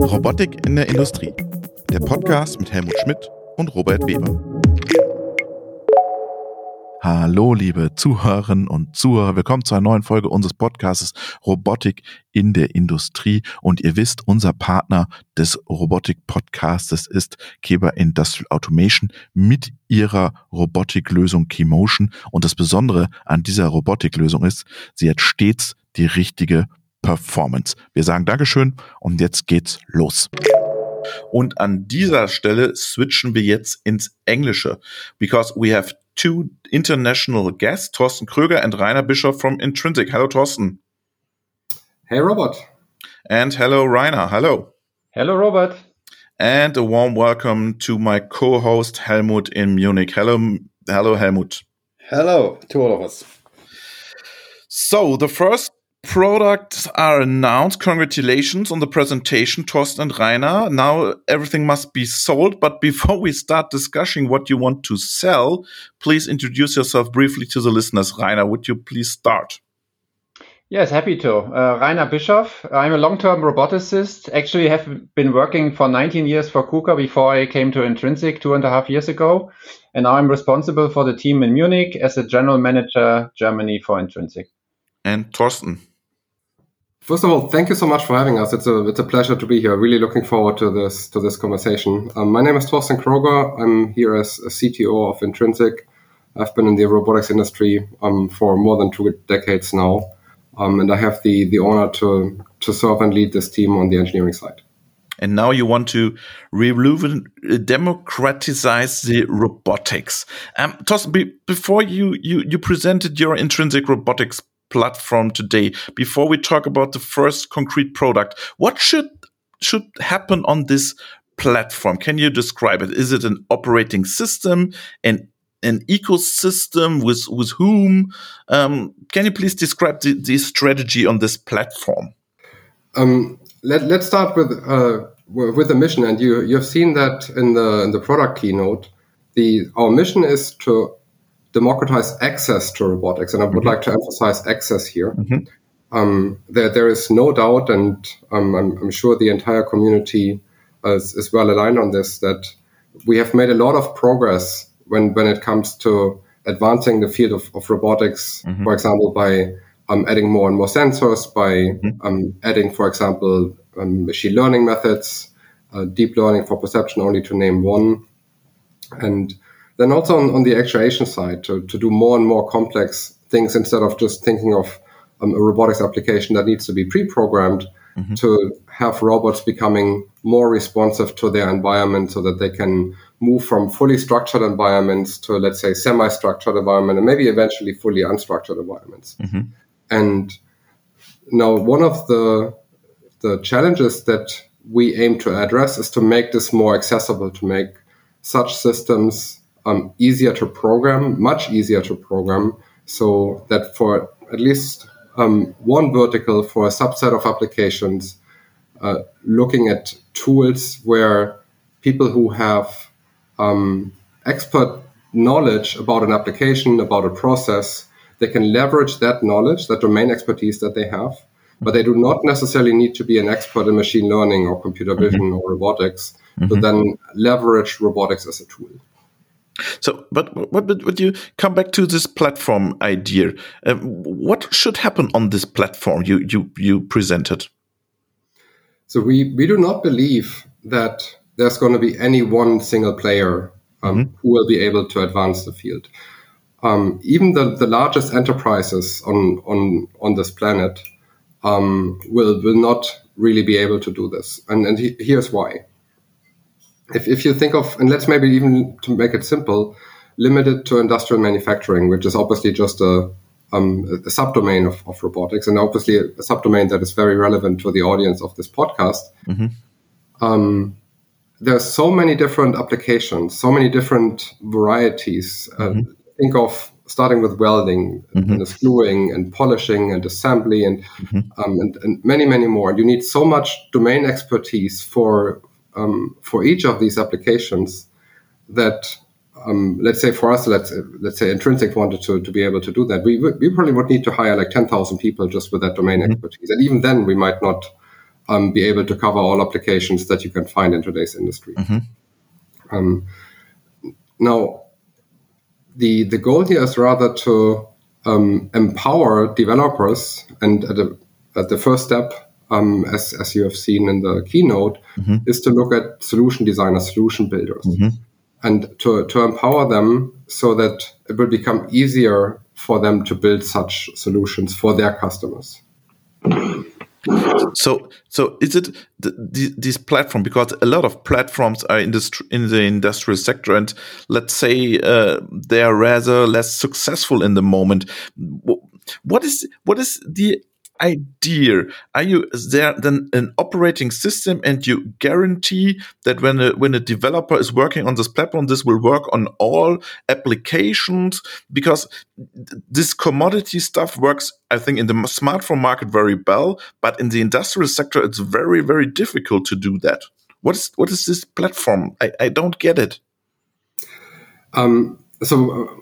Robotik in der Industrie. Der Podcast mit Helmut Schmidt und Robert Weber. Hallo, liebe Zuhörerinnen und Zuhörer. Willkommen zu einer neuen Folge unseres Podcasts Robotik in der Industrie. Und ihr wisst, unser Partner des Robotik-Podcastes ist Keber Industrial Automation mit ihrer Robotiklösung Keymotion. Und das Besondere an dieser Robotiklösung ist, sie hat stets die richtige Performance. Wir sagen Dankeschön und jetzt geht's los. Und an dieser Stelle switchen wir jetzt ins Englische, because we have two international guests, Thorsten Kröger and Rainer Bischoff from Intrinsic. Hello, Thorsten. Hey, Robert. And hello, Rainer. Hello. Hello, Robert. And a warm welcome to my co-host Helmut in Munich. Hello, hello, Helmut. Hello to all of us. So the first products are announced. Congratulations on the presentation, Torsten and Rainer. Now everything must be sold. But before we start discussing what you want to sell, please introduce yourself briefly to the listeners. Rainer, would you please start? Yes, happy to. Uh, Rainer Bischoff. I'm a long-term roboticist. Actually, have been working for 19 years for KUKA before I came to Intrinsic two and a half years ago. And now I'm responsible for the team in Munich as a general manager Germany for Intrinsic. And Torsten. First of all, thank you so much for having us. It's a it's a pleasure to be here. Really looking forward to this to this conversation. Um, my name is Torsten Kroeger. I'm here as a CTO of Intrinsic. I've been in the robotics industry um, for more than two decades now, um, and I have the the honor to to serve and lead this team on the engineering side. And now you want to democratize the robotics. Um, be, before you, you you presented your intrinsic robotics platform today. Before we talk about the first concrete product what should should happen on this platform? Can you describe it? Is it an operating system an an ecosystem with with whom? Um, can you please describe the, the strategy on this platform? Um, let, let's start with uh, with the mission. And you you've seen that in the in the product keynote. The our mission is to democratize access to robotics, and I would mm-hmm. like to emphasize access here. Mm-hmm. Um, there, there is no doubt, and um, I'm, I'm, sure the entire community is, is, well aligned on this, that we have made a lot of progress when, when it comes to advancing the field of, of robotics, mm-hmm. for example, by um, adding more and more sensors, by mm-hmm. um, adding, for example, um, machine learning methods, uh, deep learning for perception, only to name one. And then also on, on the actuation side, to, to do more and more complex things instead of just thinking of um, a robotics application that needs to be pre-programmed mm-hmm. to have robots becoming more responsive to their environment so that they can move from fully structured environments to let's say semi-structured environment and maybe eventually fully unstructured environments mm-hmm. and now one of the the challenges that we aim to address is to make this more accessible to make such systems um, easier to program, much easier to program, so that for at least um, one vertical for a subset of applications, uh, looking at tools where people who have um, expert knowledge about an application, about a process, they can leverage that knowledge, that domain expertise that they have, but they do not necessarily need to be an expert in machine learning or computer vision mm-hmm. or robotics mm-hmm. to then leverage robotics as a tool. So, but what but you come back to this platform idea. Uh, what should happen on this platform you you you presented? So we we do not believe that there's going to be any one single player um, mm -hmm. who will be able to advance the field. Um, even the, the largest enterprises on on on this planet um, will will not really be able to do this, and and he, here's why if, if you think of, and let's maybe even to make it simple, limited to industrial manufacturing, which is obviously just a, um, a subdomain of, of, robotics, and obviously a, a, subdomain that is very relevant to the audience of this podcast. Mm-hmm. Um, there's so many different applications, so many different varieties. Uh, mm-hmm. think of starting with welding mm-hmm. and gluing and polishing and assembly and, mm-hmm. um, and, and many, many more. You need so much domain expertise for um, for each of these applications that um, let's say for us, let's let's say Intrinsic wanted to, to be able to do that, we we probably would need to hire like ten thousand people just with that domain mm-hmm. expertise, and even then we might not um, be able to cover all applications that you can find in today's industry. Um, now, the the goal here is rather to um, empower developers, and at, a, at the first step, um, as as you have seen in the keynote, is to look at solution designers, solution builders, and to to empower them so that it will become easier for them to build such solutions for their customers. So, so is it the, the, this platform? Because a lot of platforms are in, the in the industrial sector, and let's say uh, they are rather less successful in the moment. What is what is the idea? Are you is there then an operating system, and you guarantee that when a when a developer is working on this platform, this will work on all applications? Because this commodity stuff works, I think, in the smartphone market very well, but in the industrial sector, it's very very difficult to do that. What is what is this platform? I, I don't get it. Um, so.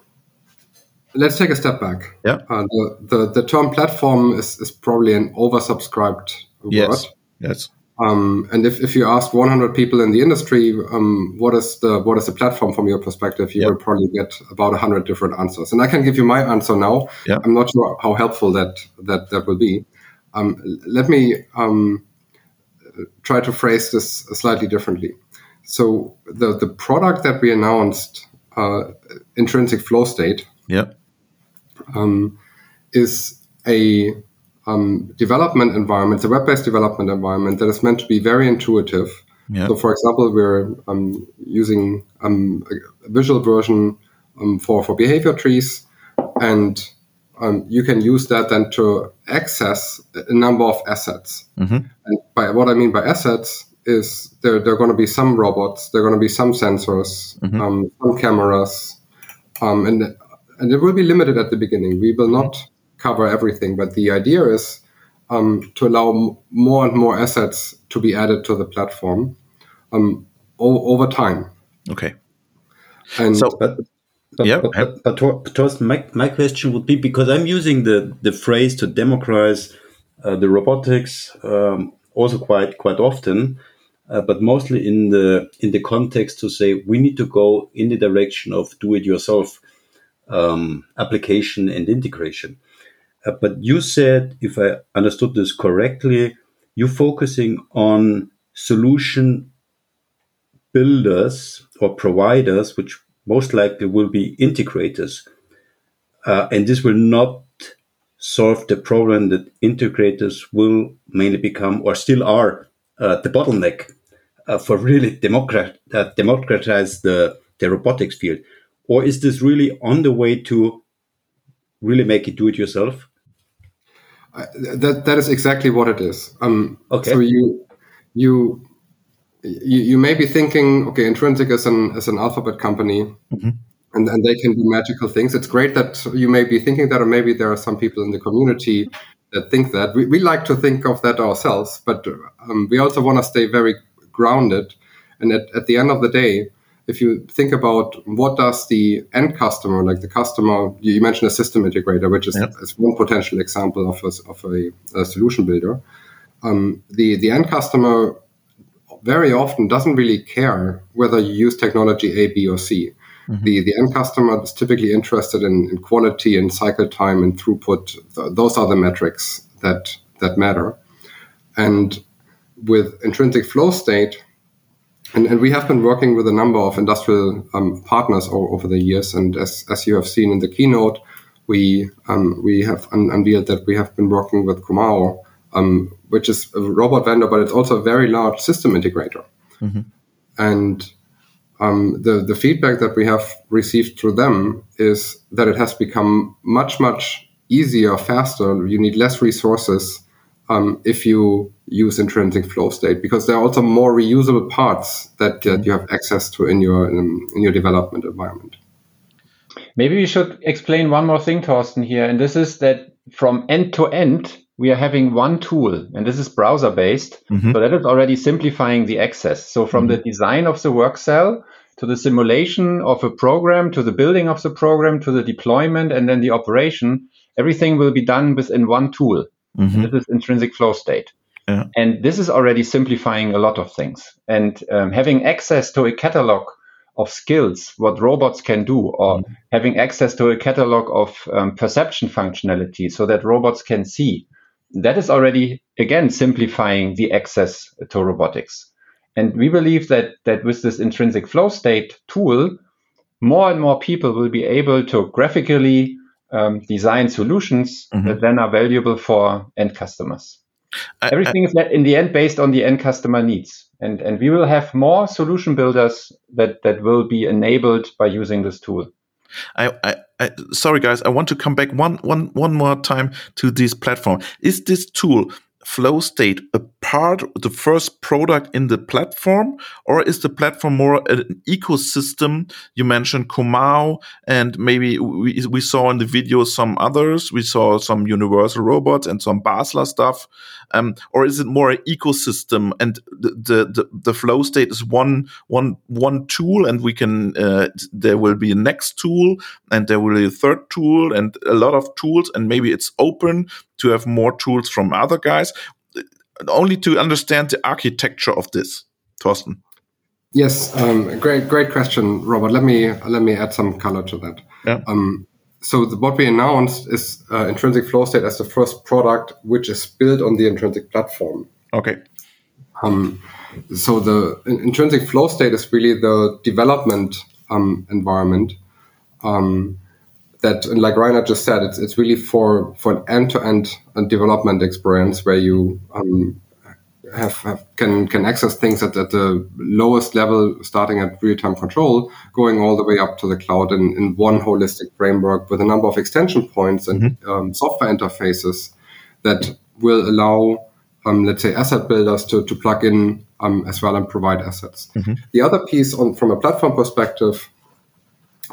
Let's take a step back. Yeah. Uh, the, the, the term platform is, is probably an oversubscribed yes. word. Yes. Um, and if, if you ask 100 people in the industry, um, what is the what is the platform from your perspective, you Yep. will probably get about 100 different answers. And I can give you my answer now. Yeah. I'm not sure how helpful that that that will be. Um, let me um, try to phrase this slightly differently. So the the product that we announced, uh, intrinsic flow state, Yeah. Um, is a um, development environment, a web-based development environment that is meant to be very intuitive. Yeah. So, for example, we're um, using um, a visual version um, for for behavior trees, and um, you can use that then to access a number of assets. Mhm. And by what I mean by assets is there there are going to be some robots, there are going to be some sensors, um, some cameras, um, and and it will be limited at the beginning. We will not cover everything, but the idea is um, to allow m- more and more assets to be added to the platform um, o- over time. Okay. And So But, but, Yeah, but, but, but, but Torsten, my, my question would be because I'm using the, the phrase to democratize uh, the robotics um, also quite quite often, uh, but mostly in the in the context to say we need to go in the direction of do-it-yourself um, application and integration. Uh, but you said, if I understood this correctly, you're focusing on solution builders or providers, which most likely will be integrators. Uh, and this will not solve the problem that integrators will mainly become or still are uh, the bottleneck uh, for really democrat, uh, democratize the, the robotics field. Or is this really on the way to really make it do it yourself? that that is exactly what it is. Um, Okay. So you you you, you may be thinking, okay, Intrinsic is an is an alphabet company, and and they can do magical things. It's great that you may be thinking that, or maybe there are some people in the community that think that. We, we like to think of that ourselves, but um, we also want to stay very grounded. And at, at the end of the day, if you think about what does the end customer, like the customer, you mentioned a system integrator, which is, Yeah. is one potential example of a, of a, a solution builder. Um, the the end customer very often doesn't really care whether you use technology A, B, or C. The, the end customer is typically interested in, in quality and cycle time and throughput. Th- those are the metrics that that matter. And with intrinsic flow state, and, and we have been working with a number of industrial um, partners o- over the years. And as, as you have seen in the keynote, we um, we have un- unveiled that we have been working with Comau, um, which is a robot vendor, but it's also a very large system integrator. And um, the the feedback that we have received through them is that it has become much much easier, faster. You need less resources um, if you use intrinsic flow state because there are also more reusable parts that, that you have access to in your in, in your development environment. Maybe we should explain one more thing, Torsten, here. And this is that from end to end, we are having one tool, and this is browser based. Mhm. So that is already simplifying the access. So from the design of the work cell to the simulation of a program, to the building of the program, to the deployment, and then the operation, everything will be done within one tool. Mhm. This is intrinsic flow state. Yeah. And this is already simplifying a lot of things. And um, having access to a catalog of skills, what robots can do, or mm-hmm. having access to a catalog of um, perception functionality so that robots can see, that is already, again, simplifying the access to robotics. And we believe that, that with this intrinsic flow state tool, more and more people will be able to graphically um, design solutions mm-hmm. that then are valuable for end customers. I, Everything I, is in the end based on the end customer needs, and and we will have more solution builders that that will be enabled by using this tool. I, I, I, sorry guys, I want to come back one one one more time to this platform. Is this tool flow state a part the first product in the platform or is the platform more an ecosystem? You mentioned Comau and maybe we, we saw in the video some others. We saw some universal robots and some basler stuff um, or is it more an ecosystem and the, the, the, the, flow state is one one one tool and we can uh, there will be a next tool and there will be a third tool and a lot of tools and maybe it's open to have more tools from other guys, only to understand the architecture of this. Torsten. Yes, um, great, great question, Robert. Let me let me add some color to that. Yeah. Um, so the, what we announced is uh, intrinsic flow state as the first product which is built on the intrinsic platform. Okay. Um, so the intrinsic flow state is really the development um, environment um, that, like Rainer just said, it's it's really for for an end to end development experience where you um, have, have, can can access things at, at the lowest level, starting at real time control, going all the way up to the cloud in, in one holistic framework with a number of extension points and mm-hmm. um, software interfaces that will allow, um, let's say, asset builders to to plug in um, as well and provide assets. Mm-hmm. The other piece, on from a platform perspective,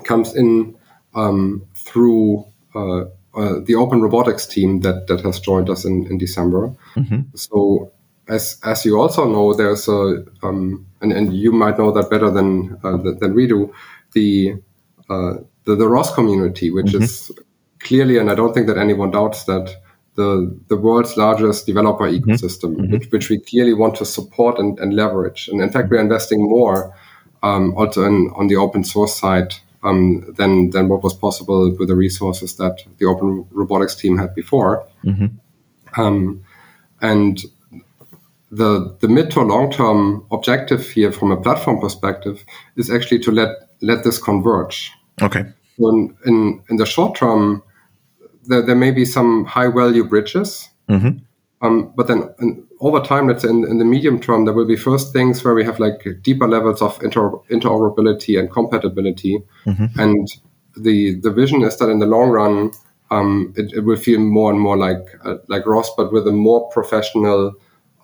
comes in um, through uh, uh, the Open Robotics team that that has joined us in, in December. Mm-hmm. So as as you also know, there's a um, and, and you might know that better than uh, than we do the uh, the, the ROS community, which mm-hmm. is clearly, and I don't think that anyone doubts that the the world's largest developer mm-hmm. ecosystem, mm-hmm. which, which we clearly want to support and, and leverage. And in fact, we're investing more um, also in, on the open source side um, than than what was possible with the resources that the Open Robotics team had before. Mm-hmm. Um, and the the mid to long term objective here, from a platform perspective, is actually to let let this converge. Okay. in in, in the short term, there, there may be some high value bridges. Mm-hmm. Um, but then in, over time, let's say in, in, the medium term, there will be first things where we have like deeper levels of inter, interoperability and compatibility. Mm-hmm. And the the vision is that in the long run, um, it, it, will feel more and more like uh, like ROS, but with a more professional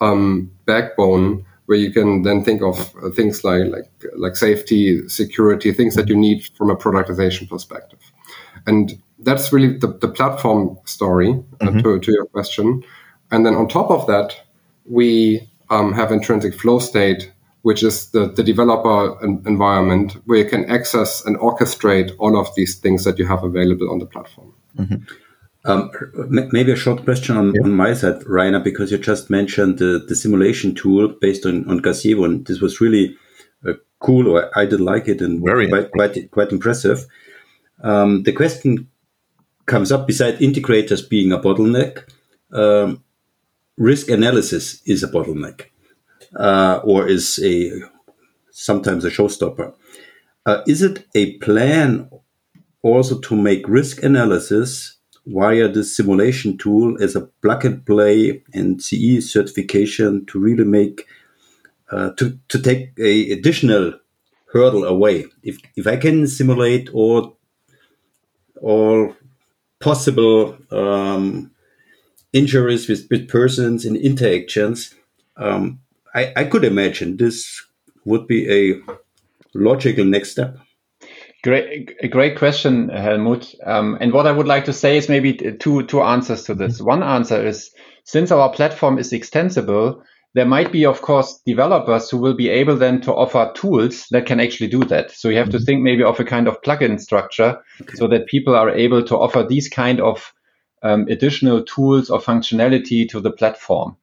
um, backbone, where you can then think of uh, things like like like safety, security, things that you need from a productization perspective. And that's really the, the platform story uh, mm-hmm. to, to your question. And then on top of that, we um, have intrinsic flow state, which is the, the developer environment where you can access and orchestrate all of these things that you have available on the platform. Mm-hmm. Um, maybe a short question on, yeah. on, my side, Rainer, because you just mentioned the, the simulation tool based on, on Gazebo, and this was really uh, cool, or I did like it and Very quite, quite, quite impressive. Um, the question comes up beside integrators being a bottleneck. Um, risk analysis is a bottleneck uh, or is a sometimes a showstopper. Uh, is it a plan also to make risk analysis via the simulation tool as a plug and play and CE certification to really make uh, to to take a additional hurdle away? If if I can simulate all all possible um, injuries with, with persons and interactions, um, I, I could imagine this would be a logical next step. Great, a great question, Helmut. Um, and what I would like to say is maybe two two answers to this. Mm-hmm. One answer is since our platform is extensible, there might be, of course, developers who will be able then to offer tools that can actually do that. So you have mm-hmm. to think maybe of a kind of plugin structure okay. so that people are able to offer these kind of um, additional tools or functionality to the platform.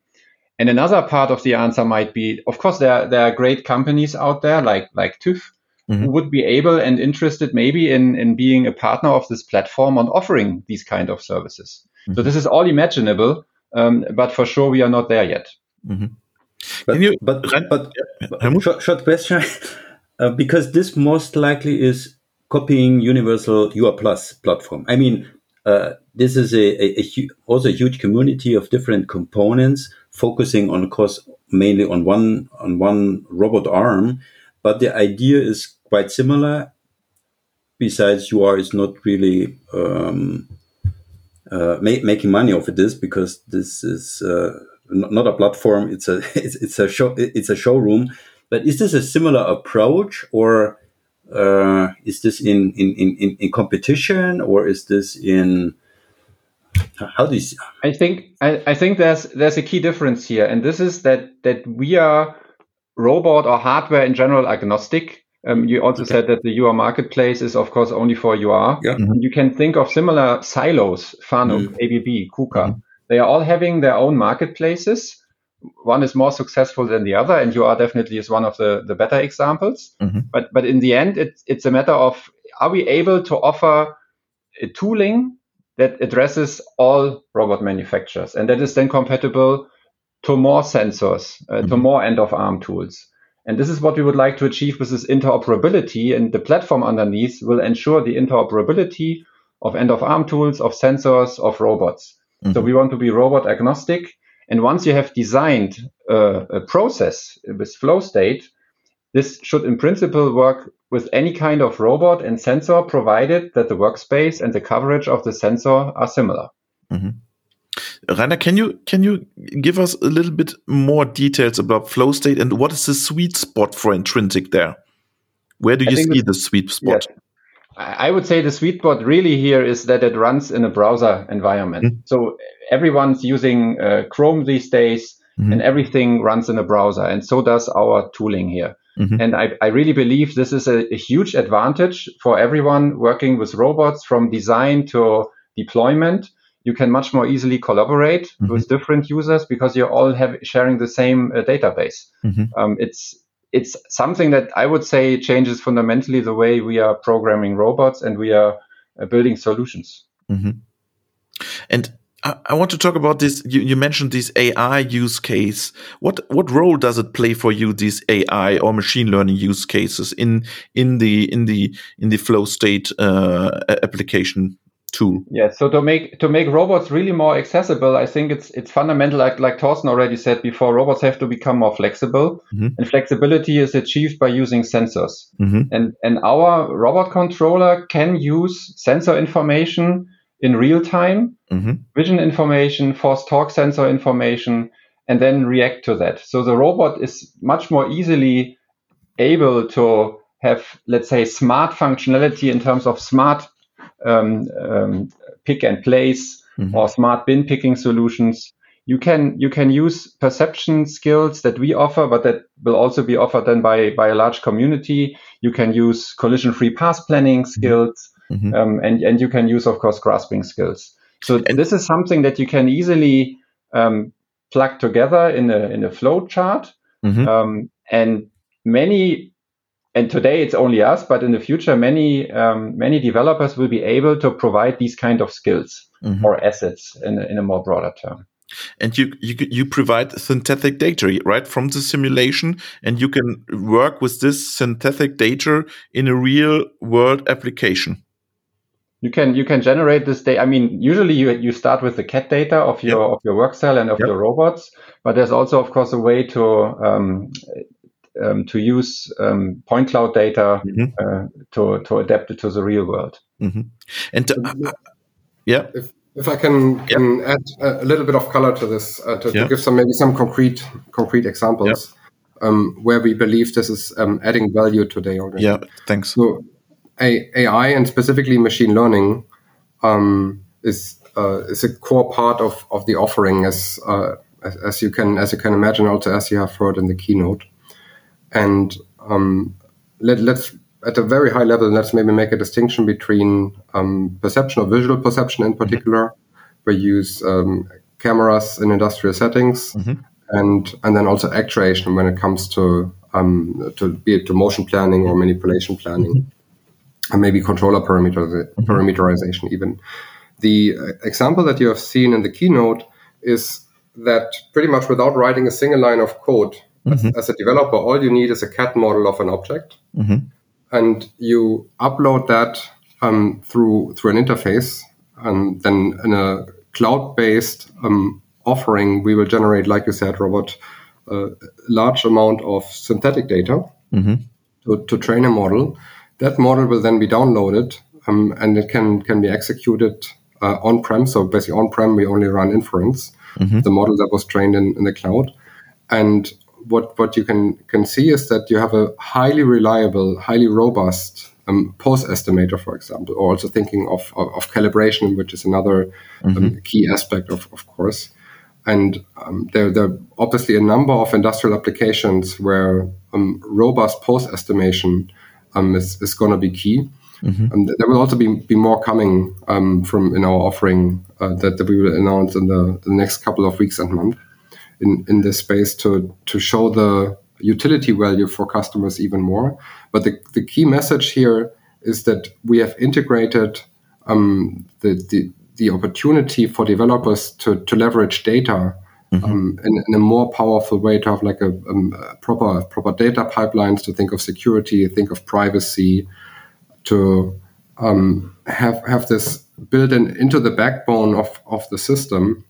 And another part of the answer might be, of course, there, there are great companies out there like, like TÜV mm-hmm. who would be able and interested maybe in, in being a partner of this platform on offering these kind of services. Mm-hmm. So this is all imaginable, um, but for sure we are not there yet. Mm-hmm. But, you, but, but, but short, short, question, uh, because this most likely is copying Universal UR Plus platform. I mean, uh, this is a, a, a, also a huge community of different components focusing on course mainly on one on one robot arm, but the idea is quite similar. Besides, UR is not really um, uh, ma- making money off of this because this is uh, not a platform. It's a it's, it's a show it's a showroom. But is this a similar approach, or uh, is this in, in, in, in competition, or is this in how do you see? I think I, I think there's there's a key difference here, and this is that that we are robot or hardware in general agnostic. Um, you also okay. said that the UR marketplace is, of course, only for UR. Yeah. Mm-hmm. You can think of similar silos, Fanuc, mm-hmm. ABB, KUKA. Mm-hmm. They are all having their own marketplaces. One is more successful than the other, and UR definitely is one of the, the better examples. Mm-hmm. But but in the end, it's it's a matter of are we able to offer a tooling that addresses all robot manufacturers, and that is then compatible to more sensors, uh, mm-hmm. to more end of arm tools. And this is what we would like to achieve with this interoperability. And the platform underneath will ensure the interoperability of end of arm tools, of sensors, of robots. Mm-hmm. So we want to be robot agnostic. And once you have designed uh, a process with flow state, this should in principle work with any kind of robot and sensor provided that the workspace and the coverage of the sensor are similar. Mm-hmm. Rainer, can you can you give us a little bit more details about flow state and what is the sweet spot for intrinsic there? Where do you see the sweet spot? Yes. I would say the sweet spot really here is that it runs in a browser environment. Mm -hmm. So everyone's using uh, Chrome these days, mm -hmm. and everything runs in a browser, and so does our tooling here. Mm -hmm. And I, I, really believe this is a, a huge advantage for everyone working with robots from design to deployment you can much more easily collaborate mm-hmm. with different users because you're all have, sharing the same uh, database. Mm-hmm. Um, it's it's something that I would say changes fundamentally the way we are programming robots and we are uh, building solutions. Mm-hmm. And I, I, want to talk about this. You, you, mentioned this AI use case. What what role does it play for you? These AI or machine learning use cases in in the in the in the flow state uh, application tool. Yeah, so to make to make robots really more accessible, I think it's it's fundamental. Like like Torsten already said before, robots have to become more flexible, mm-hmm. and flexibility is achieved by using sensors. Mm-hmm. And and our robot controller can use sensor information in real time, mm-hmm. vision information, force torque sensor information, and then react to that. So the robot is much more easily able to have, let's say, smart functionality in terms of smart um, um, pick and place mm-hmm. or smart bin picking solutions. You can you can use perception skills that we offer, but that will also be offered then by by a large community. You can use collision free path planning mm-hmm. skills, mm-hmm. um, and and you can use of course grasping skills. So and this is something that you can easily um, plug together in a in a flow chart, mm-hmm. um, and many and today it's only us, but in the future, many um, many developers will be able to provide these kind of skills mm-hmm. or assets in a, in a more broader term. And you, you you provide synthetic data right from the simulation, and you can work with this synthetic data in a real world application. You can you can generate this data. I mean, usually you you start with the CAD data of your yep. of your work cell and of yep. your robots, but there's also of course a way to um, um, to use um, point cloud data mm-hmm. uh, to to adapt it to the real world. Mm-hmm. And uh, uh, yeah, if, if I can, can add a little bit of color to this uh, to, yeah. to, give some maybe some concrete concrete examples um, where we believe this is um, adding value today already. Yeah, thanks. So a- AI and specifically machine learning um, is uh, is a core part of, of the offering as, uh, as, as you can as you can imagine also as you have heard in the keynote. And um, let, us at a very high level, let's maybe make a distinction between um, perception or visual perception in particular. Mm-hmm. We use um, cameras in industrial settings, mm-hmm. and and then also actuation when it comes to um, to be it to motion planning or manipulation planning, mm-hmm. and maybe controller parameter mm-hmm. parameterization even. The uh, example that you have seen in the keynote is that pretty much without writing a single line of code, mm-hmm. as, as, a developer, all you need is a CAD model of an object, mm-hmm. and you upload that um, through through an interface, and then in a cloud-based um, offering, we will generate, like you said, Robert, a large amount of synthetic data mm-hmm. to, to train a model. That model will then be downloaded um, and it can can be executed uh, on-prem. So basically, on-prem we only run inference, mm-hmm. the model that was trained in, in the cloud. And what what you can can see is that you have a highly reliable, highly robust um, pose estimator, for example, or also thinking of, of, of calibration, which is another um, mm-hmm. um, key aspect, of, of course. And um, there, there, are obviously a number of industrial applications where um, robust pose estimation um, is, is going to be key. Mm-hmm. And there will also be, be more coming um, from in our offering uh, that, that, we will announce in the, the, next couple of weeks and months in, in this space to, to show the utility value for customers even more. But the, the key message here is that we have integrated um, the, the, the, opportunity for developers to, to leverage data mm-hmm. um, in, in, a more powerful way to have like a, um, a proper proper data pipelines to think of security, think of privacy, to um, have have this built in into the backbone of, of the system.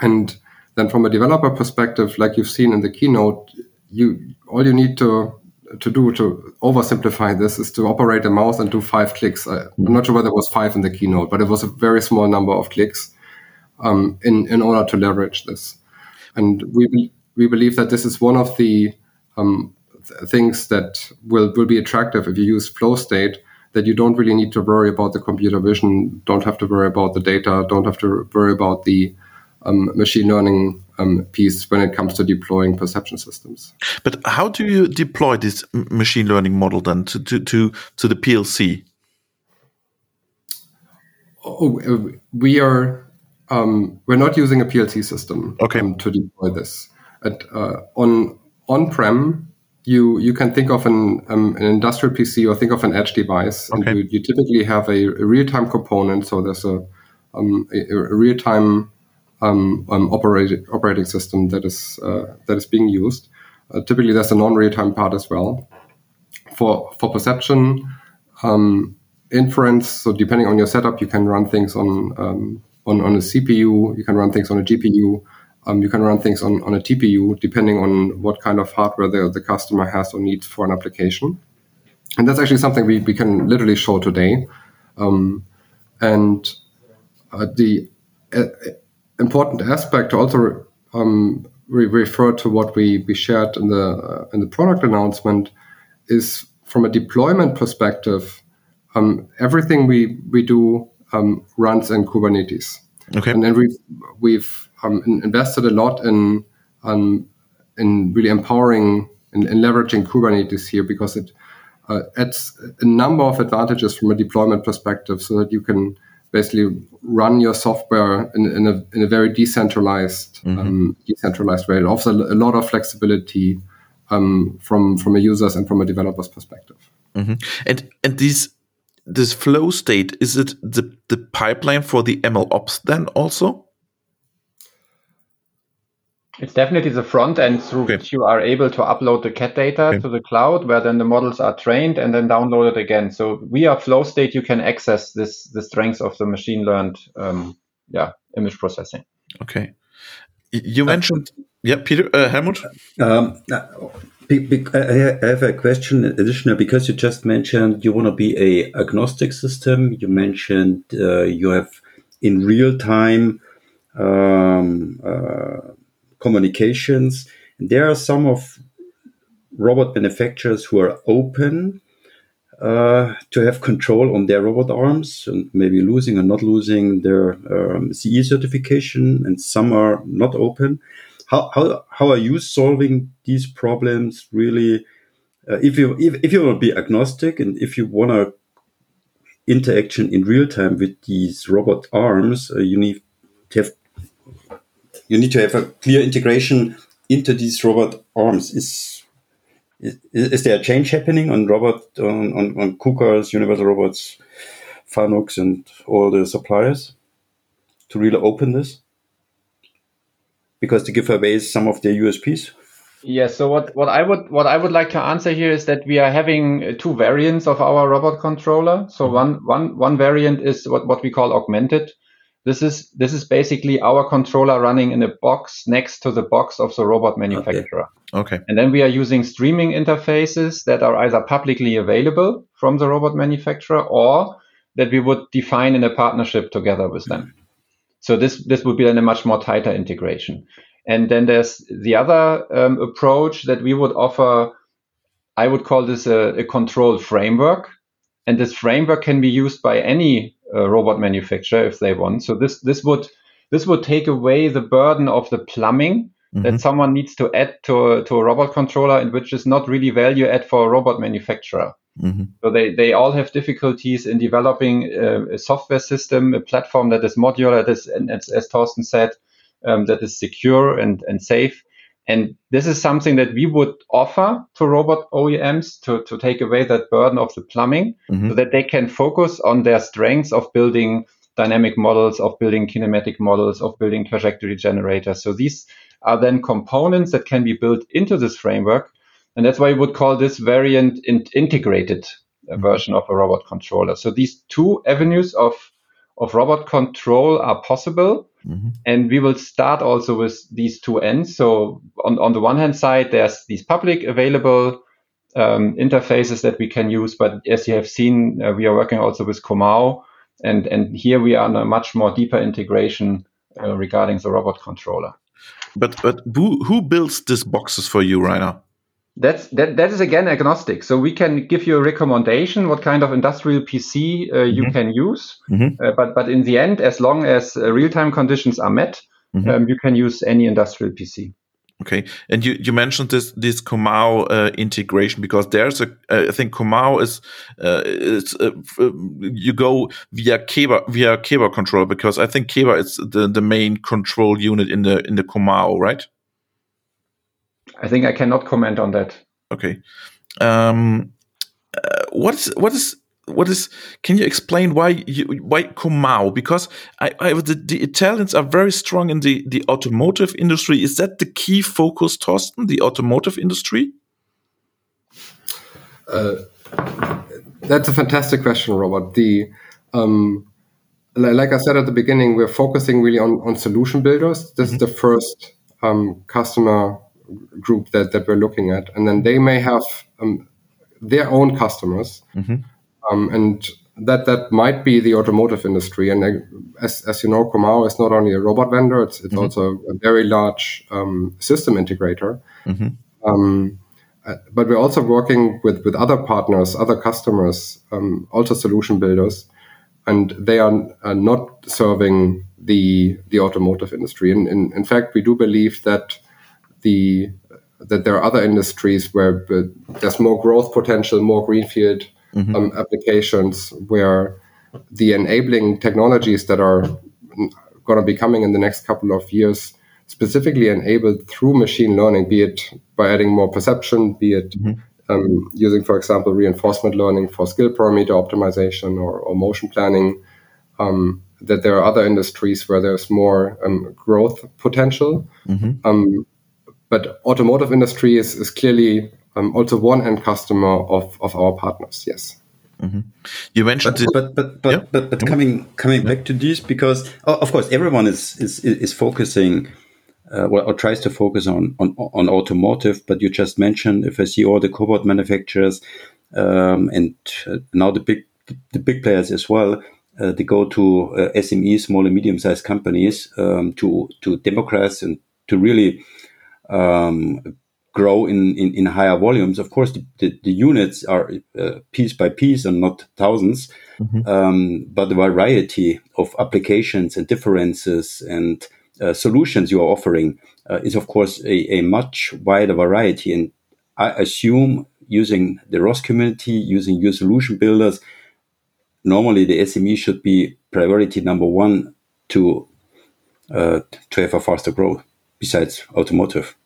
And then from a developer perspective, like you've seen in the keynote, you all you need to to do to oversimplify this is to operate a mouse and do five clicks. I, am not sure whether it was five in the keynote, but it was a very small number of clicks um, in in order to leverage this. And we we believe that this is one of the um, th- things that will will be attractive if you use flow state. That you don't really need to worry about the computer vision, don't have to worry about the data, don't have to worry about the machine learning um, piece when it comes to deploying perception systems. But how do you deploy this machine learning model then to to to, to the PLC? Oh, uh, we are um, we're not using a PLC system okay. um, to deploy this. At, uh, on on prem, you you can think of an um, an industrial PC or think of an edge device, okay. and you, you, typically have a, a real time component. So there's a um, a, a real time um, um, operating operating system that is uh, that is being used. Uh, typically, there's a non-real-time part as well. For for perception, um, inference. So depending on your setup, you can run things on um, on on a CPU. You can run things on a GPU. Um, you can run things on, on a TPU, depending on what kind of hardware the, the customer has or needs for an application. And that's actually something we, we can literally show today. Um, and uh, the uh, important aspect to also um, re- refer to what we, we shared in the uh, in the product announcement is from a deployment perspective, um, everything we we do um, runs in Kubernetes. Okay. And then we've we've um, invested a lot in um, in really empowering and, leveraging Kubernetes here because it uh, adds a number of advantages from a deployment perspective, so that you can basically run your software in, in, a, in a very decentralized mm-hmm. um, decentralized way. It offers a, a lot of flexibility um, from from a user's and from a developer's perspective. Mm-hmm. And and these this flow state is it the the pipeline for the ML ops then also? It's definitely the front end through okay. which you are able to upload the CAD data okay. to the cloud, where then the models are trained and then downloaded again. So via flow state, you can access this the strengths of the machine learned, um, yeah, image processing. Okay. You mentioned, uh, yeah, Peter uh, Helmut. Um, I have a question additional because you just mentioned you want to be a agnostic system. You mentioned uh, you have in real time. Um, uh, communications. And there are some of robot manufacturers who are open uh, to have control on their robot arms and maybe losing or not losing their um, CE certification, and some are not open. How, how, how are you solving these problems really? Uh, if you if, if you want to be agnostic and if you want to interaction in real time with these robot arms, uh, you need to have you need to have a clear integration into these robot arms. Is is, is there a change happening on robot on, on, on KUKA's, Universal Robots, Fanucs, and all the suppliers to really open this? Because to give away some of their USPs. Yes. So what, what I would what I would like to answer here is that we are having two variants of our robot controller. So mm-hmm. one one one variant is what, what we call augmented. This is this is basically our controller running in a box next to the box of the robot manufacturer. Okay. okay. And then we are using streaming interfaces that are either publicly available from the robot manufacturer or that we would define in a partnership together with them. So this this would be then a much more tighter integration. And then there's the other um, approach that we would offer. I would call this a, a, control framework. And this framework can be used by any uh, robot manufacturer if they want. So this, this would, this would take away the burden of the plumbing mm-hmm. that someone needs to add to a, to a robot controller and which is not really value add for a robot manufacturer. Mm-hmm. So they, they all have difficulties in developing uh, a software system, a platform that is modular, that is, and as, as Torsten said, um, that is secure and, and safe. And this is something that we would offer to robot OEMs to, to take away that burden of the plumbing mm-hmm. so that they can focus on their strengths of building dynamic models, of building kinematic models, of building trajectory generators. So these are then components that can be built into this framework. And that's why we would call this variant in- integrated uh, mm-hmm. version of a robot controller. So these two avenues of, of robot control are possible. Mm-hmm. And we will start also with these two ends. So on, on the one hand side, there's these public available um, interfaces that we can use. But as you have seen, uh, we are working also with Comau. And, and here we are on a much more deeper integration uh, regarding the robot controller. But but who, who builds these boxes for you, Rainer? That's that. That is again agnostic. So we can give you a recommendation what kind of industrial PC uh, you mm-hmm. can use. Mm-hmm. Uh, but but in the end, as long as uh, real time conditions are met, mm-hmm. um, you can use any industrial PC. Okay, and you, you mentioned this this Comau uh, integration because there's a uh, I think Comau is uh, is uh, you go via Keba via Keba control because I think Keba is the, the main control unit in the in the Comau, right? I think I cannot comment on that. Okay. Um, uh, what is what is what is? Can you explain why you, why Comau? Because I, I the, the, Italians are very strong in the the automotive industry. Is that the key focus, Thorsten? The automotive industry. Uh, that's a fantastic question, Robert. The um, like I said at the beginning, we're focusing really on, on solution builders. This mm -hmm. is the first um, customer group that, that we're looking at. And then they may have um, their own customers. Mm-hmm. Um, and that that might be the automotive industry. And uh, as, as you know, Comau is not only a robot vendor, it's, it's mm-hmm. also a very large um, system integrator. Mm-hmm. Um, uh, but we're also working with, with other partners, other customers, um, also solution builders, and they are, are not serving the the automotive industry. And in, in fact, we do believe that the that there are other industries where there's more growth potential, more greenfield mm-hmm. um, applications where the enabling technologies that are going to be coming in the next couple of years specifically enabled through machine learning, be it by adding more perception, be it mm-hmm. um, using, for example, reinforcement learning for skill parameter optimization or, or motion planning. Um, that there are other industries where there's more um, growth potential. Mm-hmm. But automotive industry is, is clearly um, also one end customer of, of our partners. Yes. Mm-hmm. You mentioned, but but but but, yeah. but, but mm-hmm. coming coming yeah. back to this because oh, of course everyone is is is focusing uh, well, or tries to focus on, on on automotive. But you just mentioned if I see all the cobot manufacturers um, and uh, now the big the big players as well, uh, they go to uh, SME, small and medium sized companies um, to to democratize and to really um, grow in, in, in, higher volumes, of course, the, the, the units are uh, piece by piece and not 1000s mm-hmm. um, but the variety of applications and differences and uh, solutions you are offering uh, is, of course, a, a, much wider variety. And I assume using the ROS community, using your solution builders, normally the SME should be priority number one to uh, to have a faster growth besides automotive.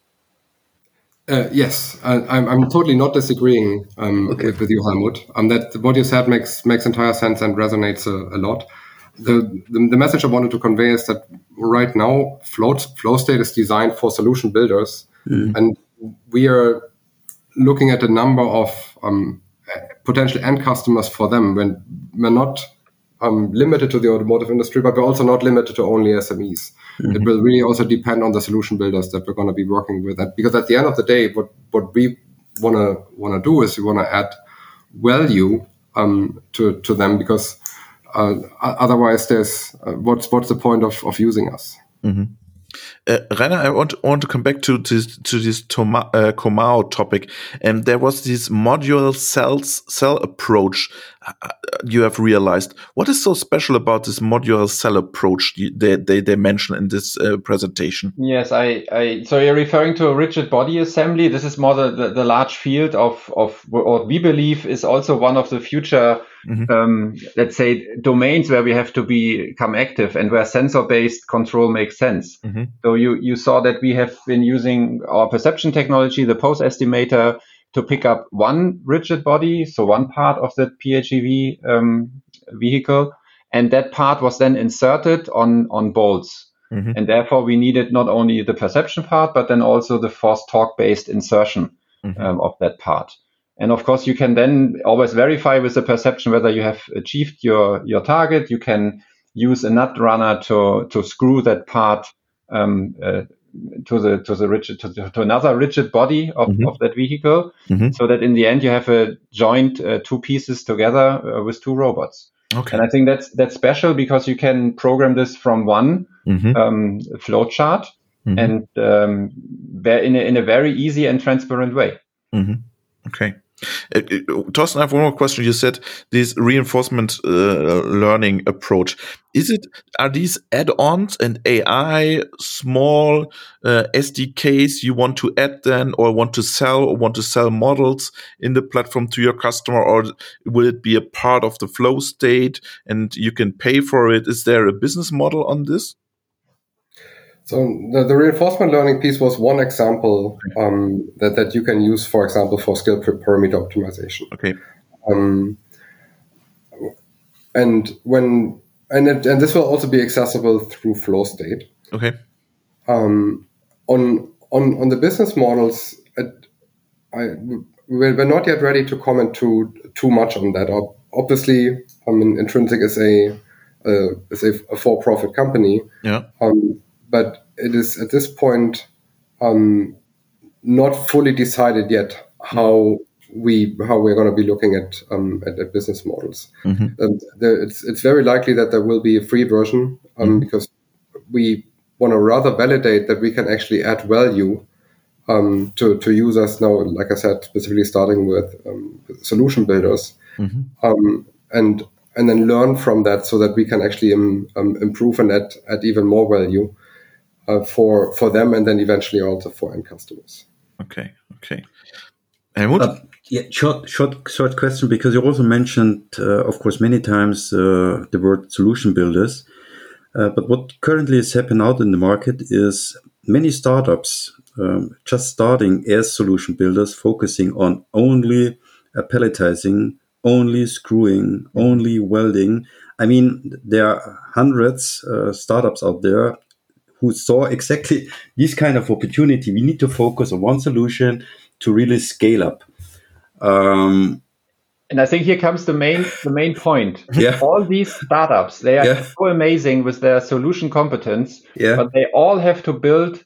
Uh, yes, I, I'm, I'm totally not disagreeing um, okay. with, with, you, Helmut. Um, that what you said makes makes entire sense and resonates a, a lot. The, the, the message I wanted to convey is that right now flow flow state is designed for solution builders, mm. and we are looking at a number of um, potential end customers for them when we're not um, limited to the automotive industry, but we're also not limited to only SMEs. Mm-hmm. It will really also depend on the solution builders that we're going to be working with. And because at the end of the day, what what we want to want to do is we want to add value um, to to them because uh, otherwise, there's uh, what's what's the point of of using us? Mm-hmm. Uh, Rainer, I want want to come back to this to this Comau, uh, topic. And um, there was this modular cells cell approach. Uh, you have realized what is so special about this modular cell approach they they, they mention in this uh, presentation. Yes, I, I so you're referring to a rigid body assembly. This is more the, the, the large field of of what we believe is also one of the future mm-hmm. um, let's say domains where we have to become active and where sensor based control makes sense. Mm-hmm. So you you saw that we have been using our perception technology, the pose estimator, to pick up one rigid body, so one part of the PHEV um, vehicle, and that part was then inserted on on bolts. Mm-hmm. And therefore, we needed not only the perception part, but then also the force torque based insertion mm-hmm. um, of that part. And of course, you can then always verify with the perception whether you have achieved your, your target. You can use a nut runner to, to screw that part um, uh, to the to the rigid to, to another rigid body of, mm-hmm. of that vehicle, mm-hmm. so that in the end you have a joint uh, two pieces together uh, with two robots. Okay. And I think that's that's special because you can program this from one mm-hmm. um, flow chart mm-hmm. and um, in a, in a very easy and transparent way. Mm-hmm. Okay. Uh, uh, Torsten, I have one more question. You said this reinforcement uh, learning approach. Is it are these add-ons and AI small uh, SDKs you want to add then, or want to sell, or want to sell models in the platform to your customer, or will it be a part of the flow state and you can pay for it? Is there a business model on this? So the, the, reinforcement learning piece was one example um, that, that you can use, for example, for skill parameter optimization. Okay. Um, and when and it, and this will also be accessible through flow state. Okay. Um, on on on the business models, it, I we're not yet ready to comment too too much on that. Obviously, I mean, Intrinsic is a uh, is a, a for profit company. Yeah. Um, but it is at this point um, not fully decided yet how we how we're going to be looking at um, at, at, business models. Mm-hmm. Um, there, it's it's very likely that there will be a free version um, mm-hmm. because we want to rather validate that we can actually add value um, to to users now. Like I said, specifically starting with um, solution builders, mm-hmm. Um, and and then learn from that so that we can actually improve and add add even more value uh, for for them and then eventually also for end customers. Okay, okay. Helmut? Uh, yeah, short, short, short question because you also mentioned, uh, of course, many times uh, the word solution builders. Uh, but what currently is happening out in the market is many startups um, just starting as solution builders, focusing on only palletizing, only screwing, only welding. I mean, there are hundreds uh, startups out there who saw exactly this kind of opportunity. We need to focus on one solution to really scale up. Um, and I think here comes the main the main point. Yeah. All these startups, they are yeah. so amazing with their solution competence, yeah. but they all have to build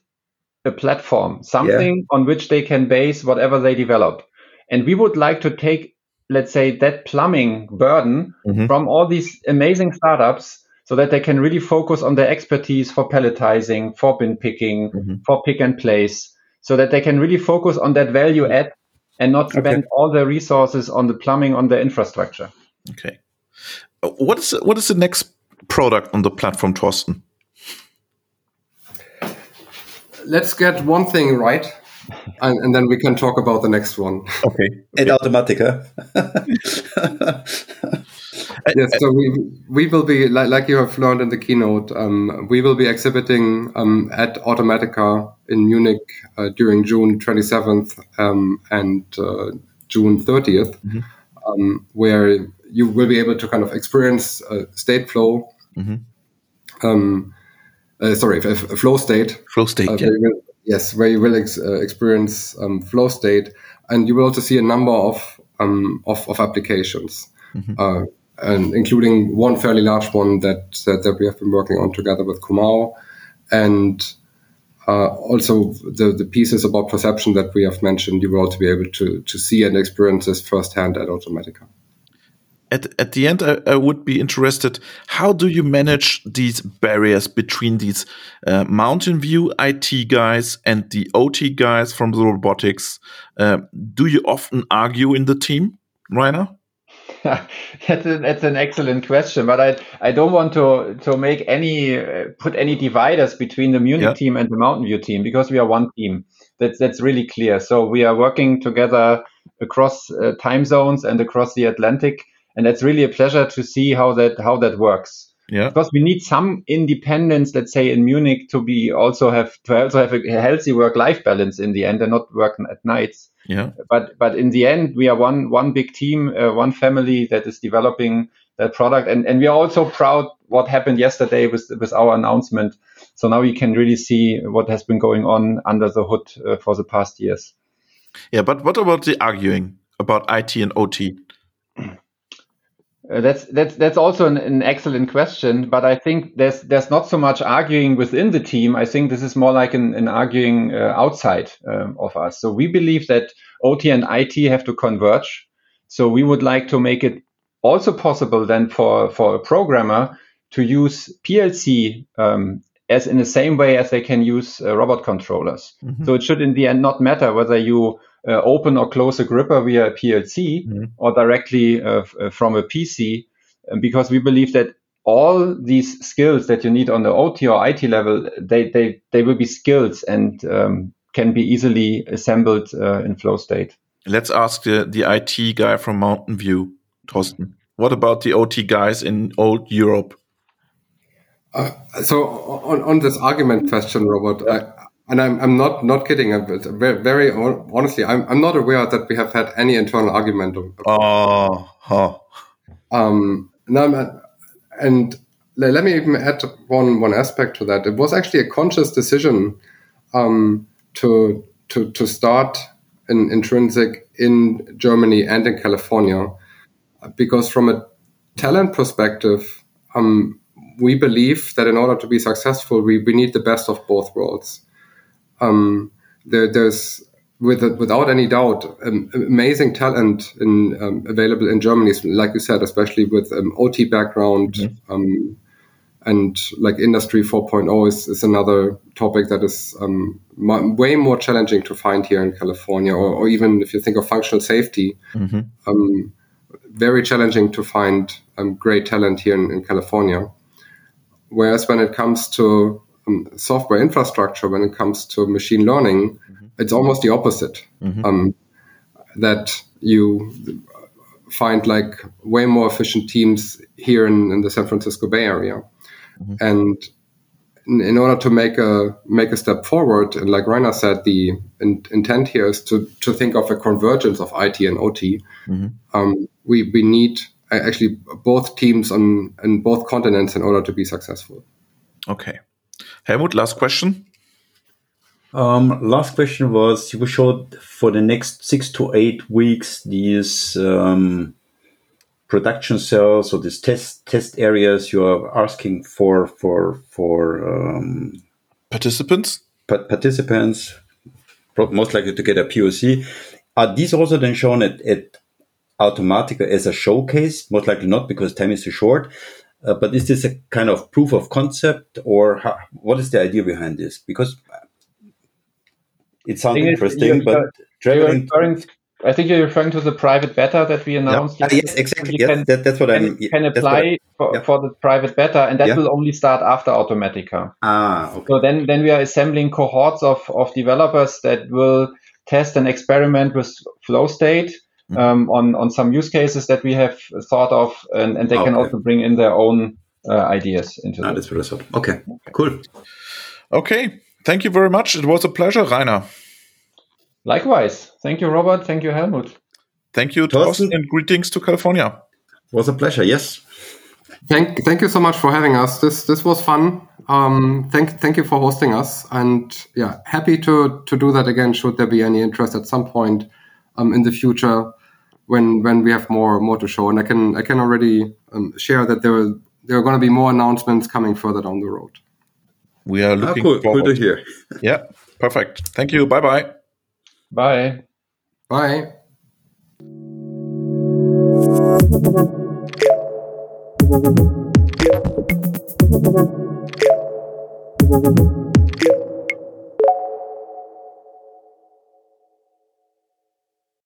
a platform, something yeah. on which they can base whatever they develop. And we would like to take, let's say, that plumbing burden mm-hmm. from all these amazing startups so that they can really focus on their expertise for palletizing, for bin picking, mm-hmm. for pick and place, so that they can really focus on that value add and not spend okay. all their resources on the plumbing, on the infrastructure. Okay. Uh, what is what is the next product on the platform, Torsten? Let's get one thing right, and, and, then we can talk about the next one. Okay. okay. Automatica. yes, so we we will be like, like you have learned in the keynote. Um, we will be exhibiting um, at Automatica in Munich uh, during June 27th um, and uh, June 30th, mm-hmm. Um, where you will be able to kind of experience uh, state flow. Mm-hmm. Um, uh, sorry, a, flow state. Flow state. Uh, yeah. Will, yes, where you will ex- uh, experience um, flow state, and you will also see a number of of, of applications. Mm-hmm and including one fairly large one that that, that we have been working on together with Comau, and uh, also the the pieces about perception that we have mentioned. You will also be able to to see and experience this firsthand at Automatica. At, at the end, I, I, would be interested. How do you manage these barriers between these uh, Mountain View IT guys and the OT guys from the robotics? Uh, do you often argue in the team, Rainer? that's, a, that's an excellent question, but I I don't want to to make any uh, put any dividers between the Munich yeah. team and the Mountain View team because we are one team. That's that's really clear. So we are working together across uh, time zones and across the Atlantic, and that's really a pleasure to see how that how that works. Yeah. Because we need some independence, let's say in Munich, to be also have to also have a healthy work life balance in the end and not work at nights. Yeah. But but in the end, we are one one big team, uh, one family that is developing that product, and and we are also proud what happened yesterday with with our announcement. So now you can really see what has been going on under the hood uh, for the past years. Yeah, but what about the arguing about IT and OT? Uh, that's that's that's also an, an, excellent question, but I think there's there's not so much arguing within the team. I think this is more like an, an arguing uh, outside um, of us. So we believe that OT and IT have to converge. So we would like to make it also possible then for for a programmer to use PLC um, as in the same way as they can use uh, robot controllers. Mm-hmm. So it should in the end not matter whether you uh, open or close a gripper via a PLC mm-hmm. or directly uh, f- uh, from a PC, because we believe that all these skills that you need on the OT or IT level, they they they will be skills and um, can be easily assembled uh, in flow state. Let's ask the, the IT guy from Mountain View, Torsten. What about the OT guys in old Europe? Uh, so on, on this argument question, Robert, I, and I'm, I'm not not kidding. Very, very honestly, I'm, I'm not aware that we have had any internal argument. Oh, huh. Um, no, and let me even add one one aspect to that. It was actually a conscious decision um, to to to start an intrinsic in Germany and in California, because from a talent perspective, um, we believe that in order to be successful, we, we need the best of both worlds um, there, there's with, without any doubt um, amazing talent in, um, available in Germany, like you said, especially with um, OT background. Mm-hmm. Um, and like industry 4.0 is, is another topic that is um, way more challenging to find here in California, or, or even if you think of functional safety, mm-hmm. Um, very challenging to find great talent here in, in California. Whereas when it comes to um, software infrastructure when it comes to machine learning, mm-hmm. it's almost the opposite. Mm-hmm. Um, that you find like way more efficient teams here in, in the San Francisco Bay Area, mm-hmm. and in, in, order to make a make a step forward, and like Rainer said, the in, intent here is to to think of a convergence of IT and OT. Mm-hmm. Um, we we need actually both teams on in both continents in order to be successful. Okay. Helmut, last question. Um, last question was you showed for the next six to eight weeks these um, production cells or these test test areas you are asking for for for um, participants. Pa- participants, most likely to get a POC. Are these also then shown at, at Automatica as a showcase? Most likely not because time is too short. Uh, but is this a kind of proof of concept, or how, what is the idea behind this? Because it sounds interesting, but traveling. I think you're referring to the private beta that we announced. Yeah. yes, exactly. Yes, can, that, that's what can, I'm. You can apply I, for, yeah. for, the private beta, and that will only start after Automatica. Ah, okay. So then, then we are assembling cohorts of, of developers that will test and experiment with flow state. Um, on on some use cases that we have thought of, and, and they okay. can also bring in their own uh, ideas into that. this. That's what Okay, cool. Okay, thank you very much. It was a pleasure, Rainer. Likewise. Thank you, Robert. Thank you, Helmut. Thank you, Torsten, and greetings to California. It was a pleasure. Yes. Thank, thank you so much for having us. This this was fun. Um, thank thank you for hosting us, and yeah, happy to to do that again. Should there be any interest at some point um, in the future, when when we have more more to show, and I can I can already um, share that there are, there are going to be more announcements coming further down the road. We are looking ah, cool. forward to hear. yeah, perfect. Thank you. Bye bye. Bye. Bye.